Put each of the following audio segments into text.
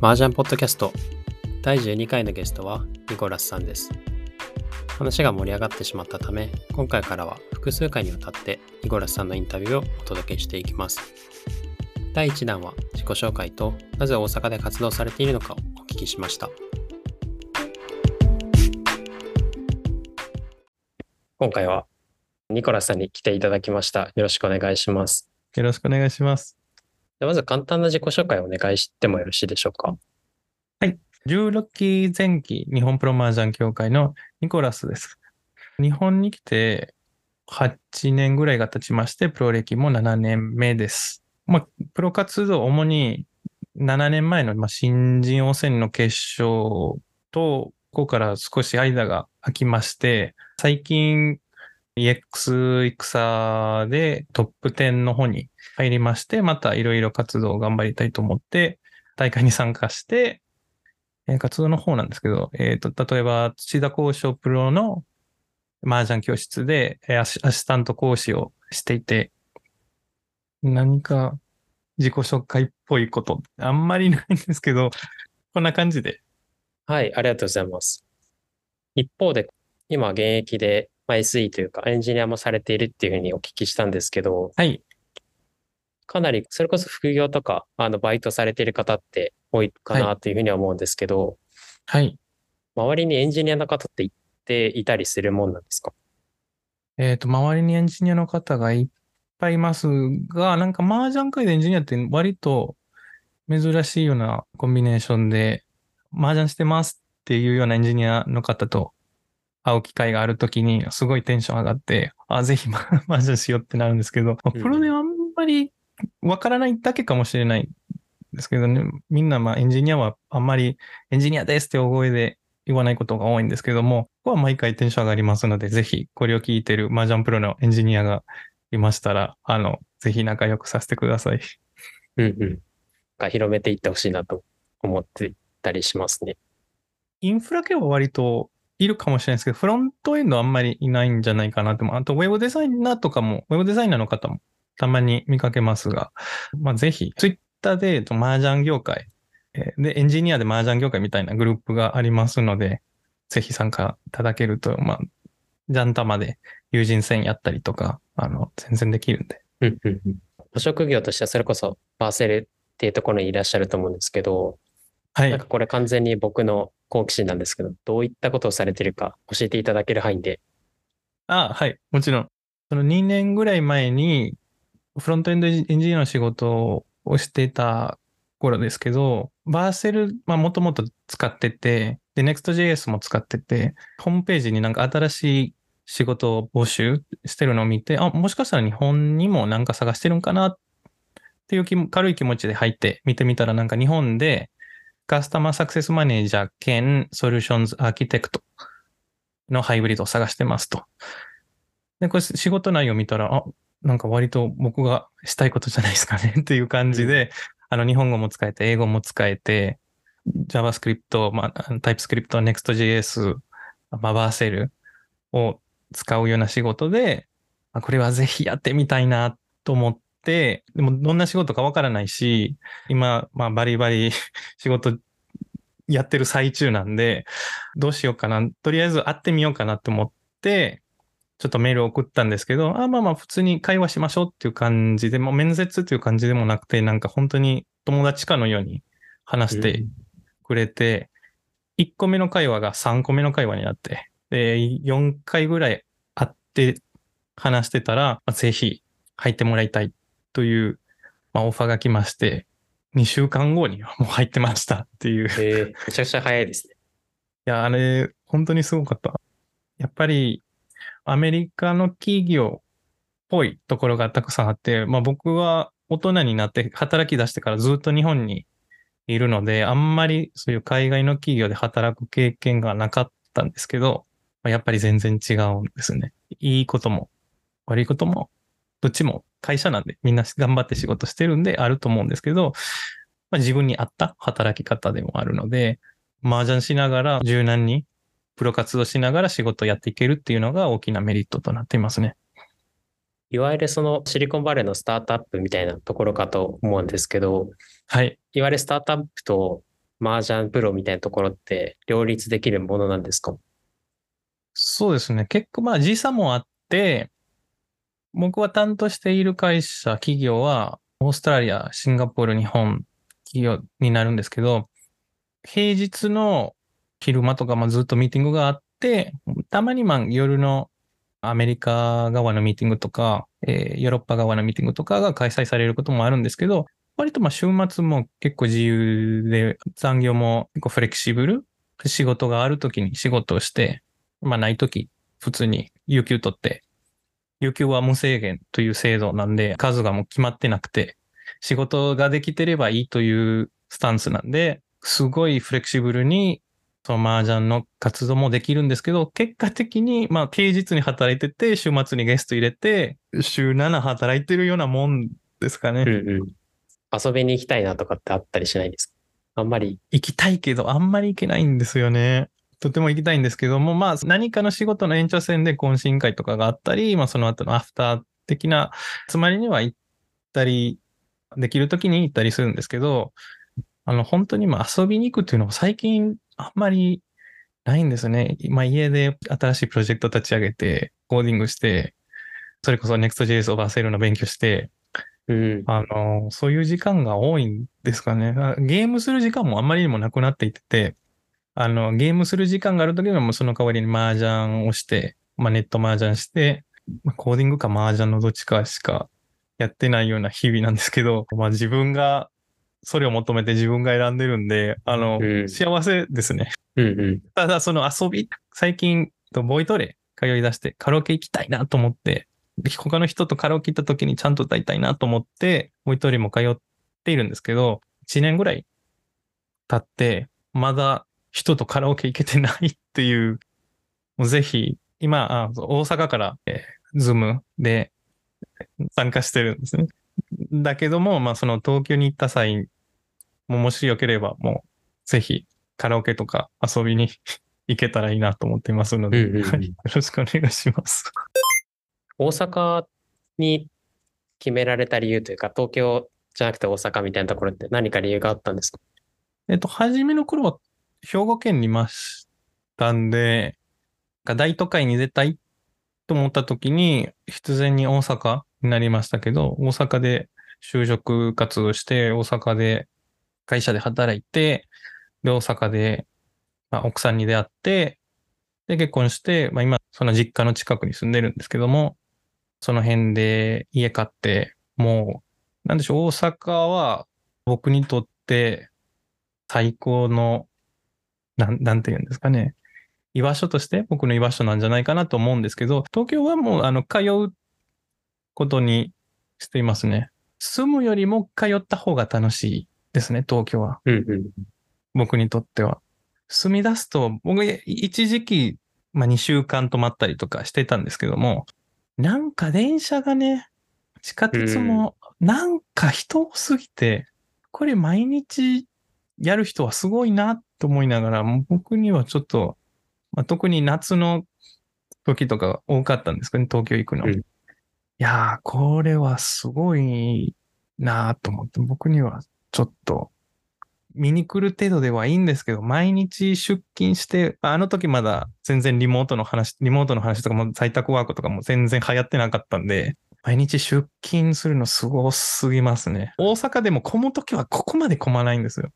麻雀ポッドキャスト。第12回のゲストはニコラスさんです。話が盛り上がってしまったため今回からは複数回にわたってニコラスさんのインタビューをお届けしていきます。第1弾は自己紹介となぜ大阪で活動されているのかをお聞きしました。今回はニコラスさんに来ていただきました。よろしくお願いします。よろしくお願いします。まず簡単な自己紹介をお願いしてもよろしいでしょうか？はい16期前期日本プロ麻雀協会のニコラスです。日本に来て8年ぐらいが経ちまして、プロ歴も7年目です。まあ、プロ活動主に7年前のまあ新人汚染の決勝と、ここから少し間が空きまして、最近 EX 戦でトップ10の方に入りまして、またいろいろ活動を頑張りたいと思って、大会に参加して、え活動の方なんですけど、えっ、と、例えば、土田交渉プロの麻雀教室で、えアシアシスタント講師をしていて、何か自己紹介っぽいこと、あんまりないんですけど、こんな感じで。はい、ありがとうございます。一方で、今現役で、まあ、SE というかエンジニアもされているっていうふうにお聞きしたんですけど、はい。かなり、それこそ副業とか、あの、バイトされている方って多いかなというふうには思うんですけど、はい。周りにエンジニアの方っていっていたりするもんなんですか？えっ、と、周りにエンジニアの方がいっぱいいますが、なんか麻雀界でエンジニアって割と珍しいようなコンビネーションで、麻雀してますっていうようなエンジニアの方と会う機会があるときに、すごいテンション上がって、あ、ぜひま 麻雀しようってなるんですけど、うんプロではあんまりわからないだけかもしれないですけどね、みんなまあエンジニアはあんまりエンジニアですって大声で言わないことが多いんですけども、ここは毎回テンション上がりますので、ぜひこれを聞いてる麻雀プロのエンジニアがいましたら、あの、ぜひ仲良くさせてください。うんうん。なんか広めていってほしいなと思っていたりしますね。インフラ系は割といるかもしれないですけど、フロントエンドあんまりいないんじゃないかなって。あと、ウェブデザイナーとかも、ウェブデザイナーの方もたまに見かけますが、まあ、ぜひ、ツイッターで、えっと麻雀業界、えーで、エンジニアで麻雀業界みたいなグループがありますので、ぜひ参加いただけると、まあ、ジャンタまで友人戦やったりとか、あの、全然できるんで。うんうんうん。ご職業としてはそれこそバーセルっていうところにいらっしゃると思うんですけど、はいなんか。これ完全に僕の好奇心なんですけど、どういったことをされてるか教えていただける範囲で。ああはい。もちろん。その2年ぐらい前に、フロントエンドエンジニアの仕事をしてた頃ですけど、バーセル、まあもともと使ってて、で、Next.js も使ってて、ホームページになんか新しい仕事を募集してるのを見て、あ、もしかしたら日本にもなんか探してるんかなっていう気軽い気持ちで入って見てみたらなんか日本でカスタマーサクセスマネージャー兼ソリューションズアーキテクトのハイブリッドを探してますと。で、これ仕事内容見たら、あ、なんか割と僕がしたいことじゃないですかね っていう感じで、あの、日本語も使えて、英語も使えて、JavaScript、まあ、TypeScript、Next.js、まあ、バーセルを使うような仕事で、あこれはぜひやってみたいなと思って、でもどんな仕事かわからないし、今、まあ、バリバリ 仕事やってる最中なんで、どうしようかな。とりあえず会ってみようかなと思って、ちょっとメールを送ったんですけど、あまあまあ普通に会話しましょうっていう感じで、もう面接っていう感じでもなくて、なんか本当に友達かのように話してくれて、1個目の会話が3個目の会話になって、で、4回ぐらい会って話してたら、まあぜひ入ってもらいたいという、まあ、オファーが来まして、2週間後にはもう入ってましたっていう。えーめちゃくちゃ早いですね。いや、あれ、本当にすごかった。やっぱり、アメリカの企業っぽいところがたくさんあって、まあ僕は大人になって働き出してからずっと日本にいるので、あんまりそういう海外の企業で働く経験がなかったんですけど、まあやっぱり全然違うんですね。いいことも悪いことも、どっちも会社なんでみんな頑張って仕事してるんであると思うんですけど、まあ自分に合った働き方でもあるので、麻雀しながら柔軟にプロ活動しながら仕事をやっていけるっていうのが大きなメリットとなっていますね。いわゆるそのシリコンバレーのスタートアップみたいなところかと思うんですけど、はい。いわゆるスタートアップと麻雀プロみたいなところって両立できるものなんですか？そうですね。結構まあ時差もあって、僕は担当している会社、企業は、オーストラリア、シンガポール、日本企業になるんですけど、平日の昼間とかまあずっとミーティングがあって、たまにまあ夜のアメリカ側のミーティングとか、えーヨーロッパ側のミーティングとかが開催されることもあるんですけど、割とまあ週末も結構自由で、残業も結構フレキシブル。仕事がある時に仕事をして、まあない時、普通に有給取って、有給は無制限という制度なんで、数がもう決まってなくて、仕事ができてればいいというスタンスなんで、すごいフレキシブルに、その麻雀の活動もできるんですけど、結果的に、まあ平日に働いてて、週末にゲスト入れて、週7働いてるようなもんですかね。うんうん。遊びに行きたいなとかってあったりしないですか？あんまり。行きたいけど、あんまり行けないんですよね。とても行きたいんですけども、まあ、何かの仕事の延長線で懇親会とかがあったり、まあ、その後のアフター的な集まりには行ったり、できる時に行ったりするんですけど、あの、本当にまあ遊びに行くっていうのも最近あんまりないんですね。まあ、家で新しいプロジェクト立ち上げて、コーディングして、それこそ Next.js をバーセルの勉強して、うん。あの、そういう時間が多いんですかね。あゲームする時間もあんまりにもなくなっていってて、あの、ゲームする時間がある時にはもうその代わりに麻雀をして、まあネット麻雀して、まあコーディングか麻雀のどっちかしかやってないような日々なんですけど、まあ自分が、それを求めて自分が選んでるんで、あの、うん幸せですね。うんうん。ただその遊び、最近、ボイトレ通い出してカラオケ行きたいなと思って、他の人とカラオケ行った時にちゃんと歌いたいなと思って、ボイトレも通っているんですけど、1年ぐらい経って、まだ人とカラオケ行けてないっていう、もうぜひ、今、大阪から、えー、ズームで参加してるんですね。だけども、まあその東京に行った際ももしよければ、もうぜひカラオケとか遊びに行けたらいいなと思っていますので、うんうんうん。はい。よろしくお願いします。大阪に決められた理由というか、東京じゃなくて大阪みたいなところって何か理由があったんですか？えっと、初めの頃は兵庫県にいましたんで、大都会に出たいと思った時に、必然に大阪になりましたけど、大阪で就職活動して、大阪で会社で働いて、で、大阪で、まあ、奥さんに出会って、で、結婚して、まあ今、その実家の近くに住んでるんですけども、その辺で家買って、もう、なんでしょう、大阪は僕にとって最高の、なん、なんて言うんですかね。居場所として僕の居場所なんじゃないかなと思うんですけど、東京はもう、あの、通うことにしていますね。住むよりも通った方が楽しいですね、東京は。うんうん。僕にとっては。住み出すと、僕、一時期、まあ、2週間泊まったりとかしてたんですけども、なんか電車がね、地下鉄も、なんか人多すぎて、これ毎日やる人はすごいなと思いながら、僕にはちょっと、まあ、特に夏の時とか多かったんですけどね、東京行くの。うんいやー、これはすごいなと思って、僕にはちょっと、見に来る程度ではいいんですけど、毎日出勤して、あの時まだ全然リモートの話、リモートの話とかも在宅ワークとかも全然流行ってなかったんで、毎日出勤するのすごすぎますね。大阪でも混む時はここまで混まないんですよ。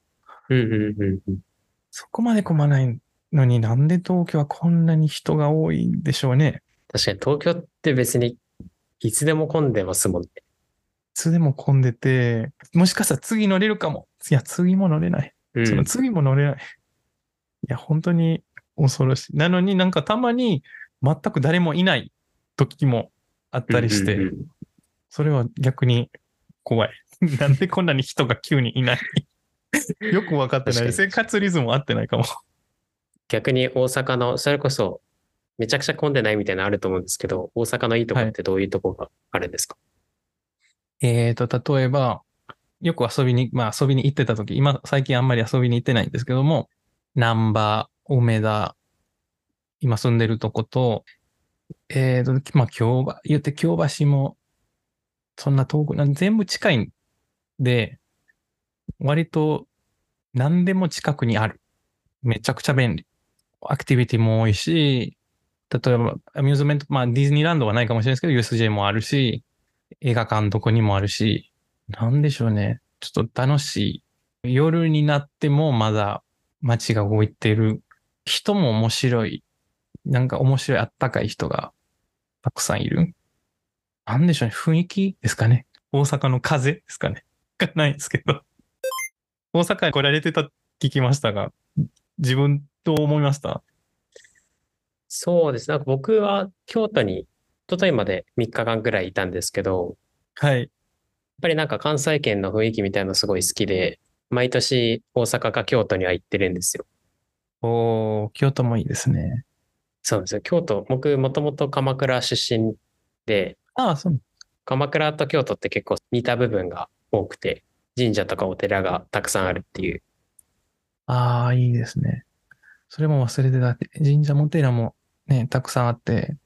うんうんうんうん。そこまで混まないのになんで東京はこんなに人が多いんでしょうね。確かに東京って別にいつでも混んでますもんね。いつでも混んでて、もしかしたら次乗れるかも。いや、次も乗れない。うんその次も乗れない。いや、本当に恐ろしい。なのになんかたまに全く誰もいない時もあったりして、うんうんうんそれは逆に怖い。なんでこんなに人が急にいない？よく分かってない。生活リズム合ってないかも。逆に大阪の、それこそめちゃくちゃ混んでないみたいなのあると思うんですけど、大阪のいいとこってどういうとこがあるんですか、えーと、例えば、よく遊びに、まあ遊びに行ってた時、今、最近あんまり遊びに行ってないんですけども、南波、梅田、今住んでるとこと、えーと、まあ京橋、言って京橋も、そんな遠く、なん全部近いんで、割と何でも近くにある。めちゃくちゃ便利。アクティビティも多いし、例えば、アミューズメント、まあディズニーランドはないかもしれないですけど、USJ もあるし、映画館どこにもあるし、なんでしょうね。ちょっと楽しい。夜になってもまだ街が動いてる。人も面白い。なんか面白い、あったかい人がたくさんいる。なんでしょうね。雰囲気ですかね。大阪の風ですかね。がないんですけど。大阪に来られてた聞きましたが、自分どう思いました？そうです。なんか僕は京都に、一昨日まで3日間ぐらいいたんですけど、はい。やっぱりなんか関西圏の雰囲気みたいなのすごい好きで、毎年大阪か京都には行ってるんですよ。おー、京都もいいですね。そうなんですよ。京都、僕もともと鎌倉出身で、ああ、そう。鎌倉と京都って結構似た部分が多くて、神社とかお寺がたくさんあるっていう。ああ、いいですね。それも忘れてたって、神社も寺もね、たくさんあって、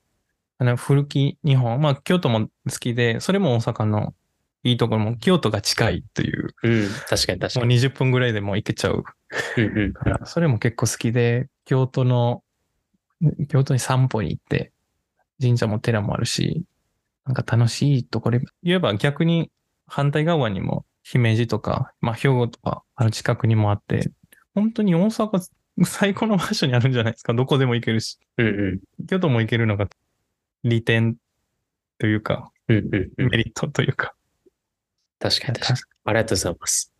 あの、古き日本、まあ、京都も好きで、それも大阪のいいところも、京都が近いという、うん、確かに確もうかに。20分ぐらいでもう行けちゃう。うんうん。から、それも結構好きで、京都の、京都に散歩に行って、神社も寺もあるし、なんか楽しいところ、言えば逆に反対側にも姫路とか、まあ兵庫とか、あの近くにもあって、本当に大阪最高の場所にあるんじゃないですか。どこでも行けるし。うんうん京都も行けるのが利点というか、うんうんうんメリットというか。確かに確かに。ありがとうございます。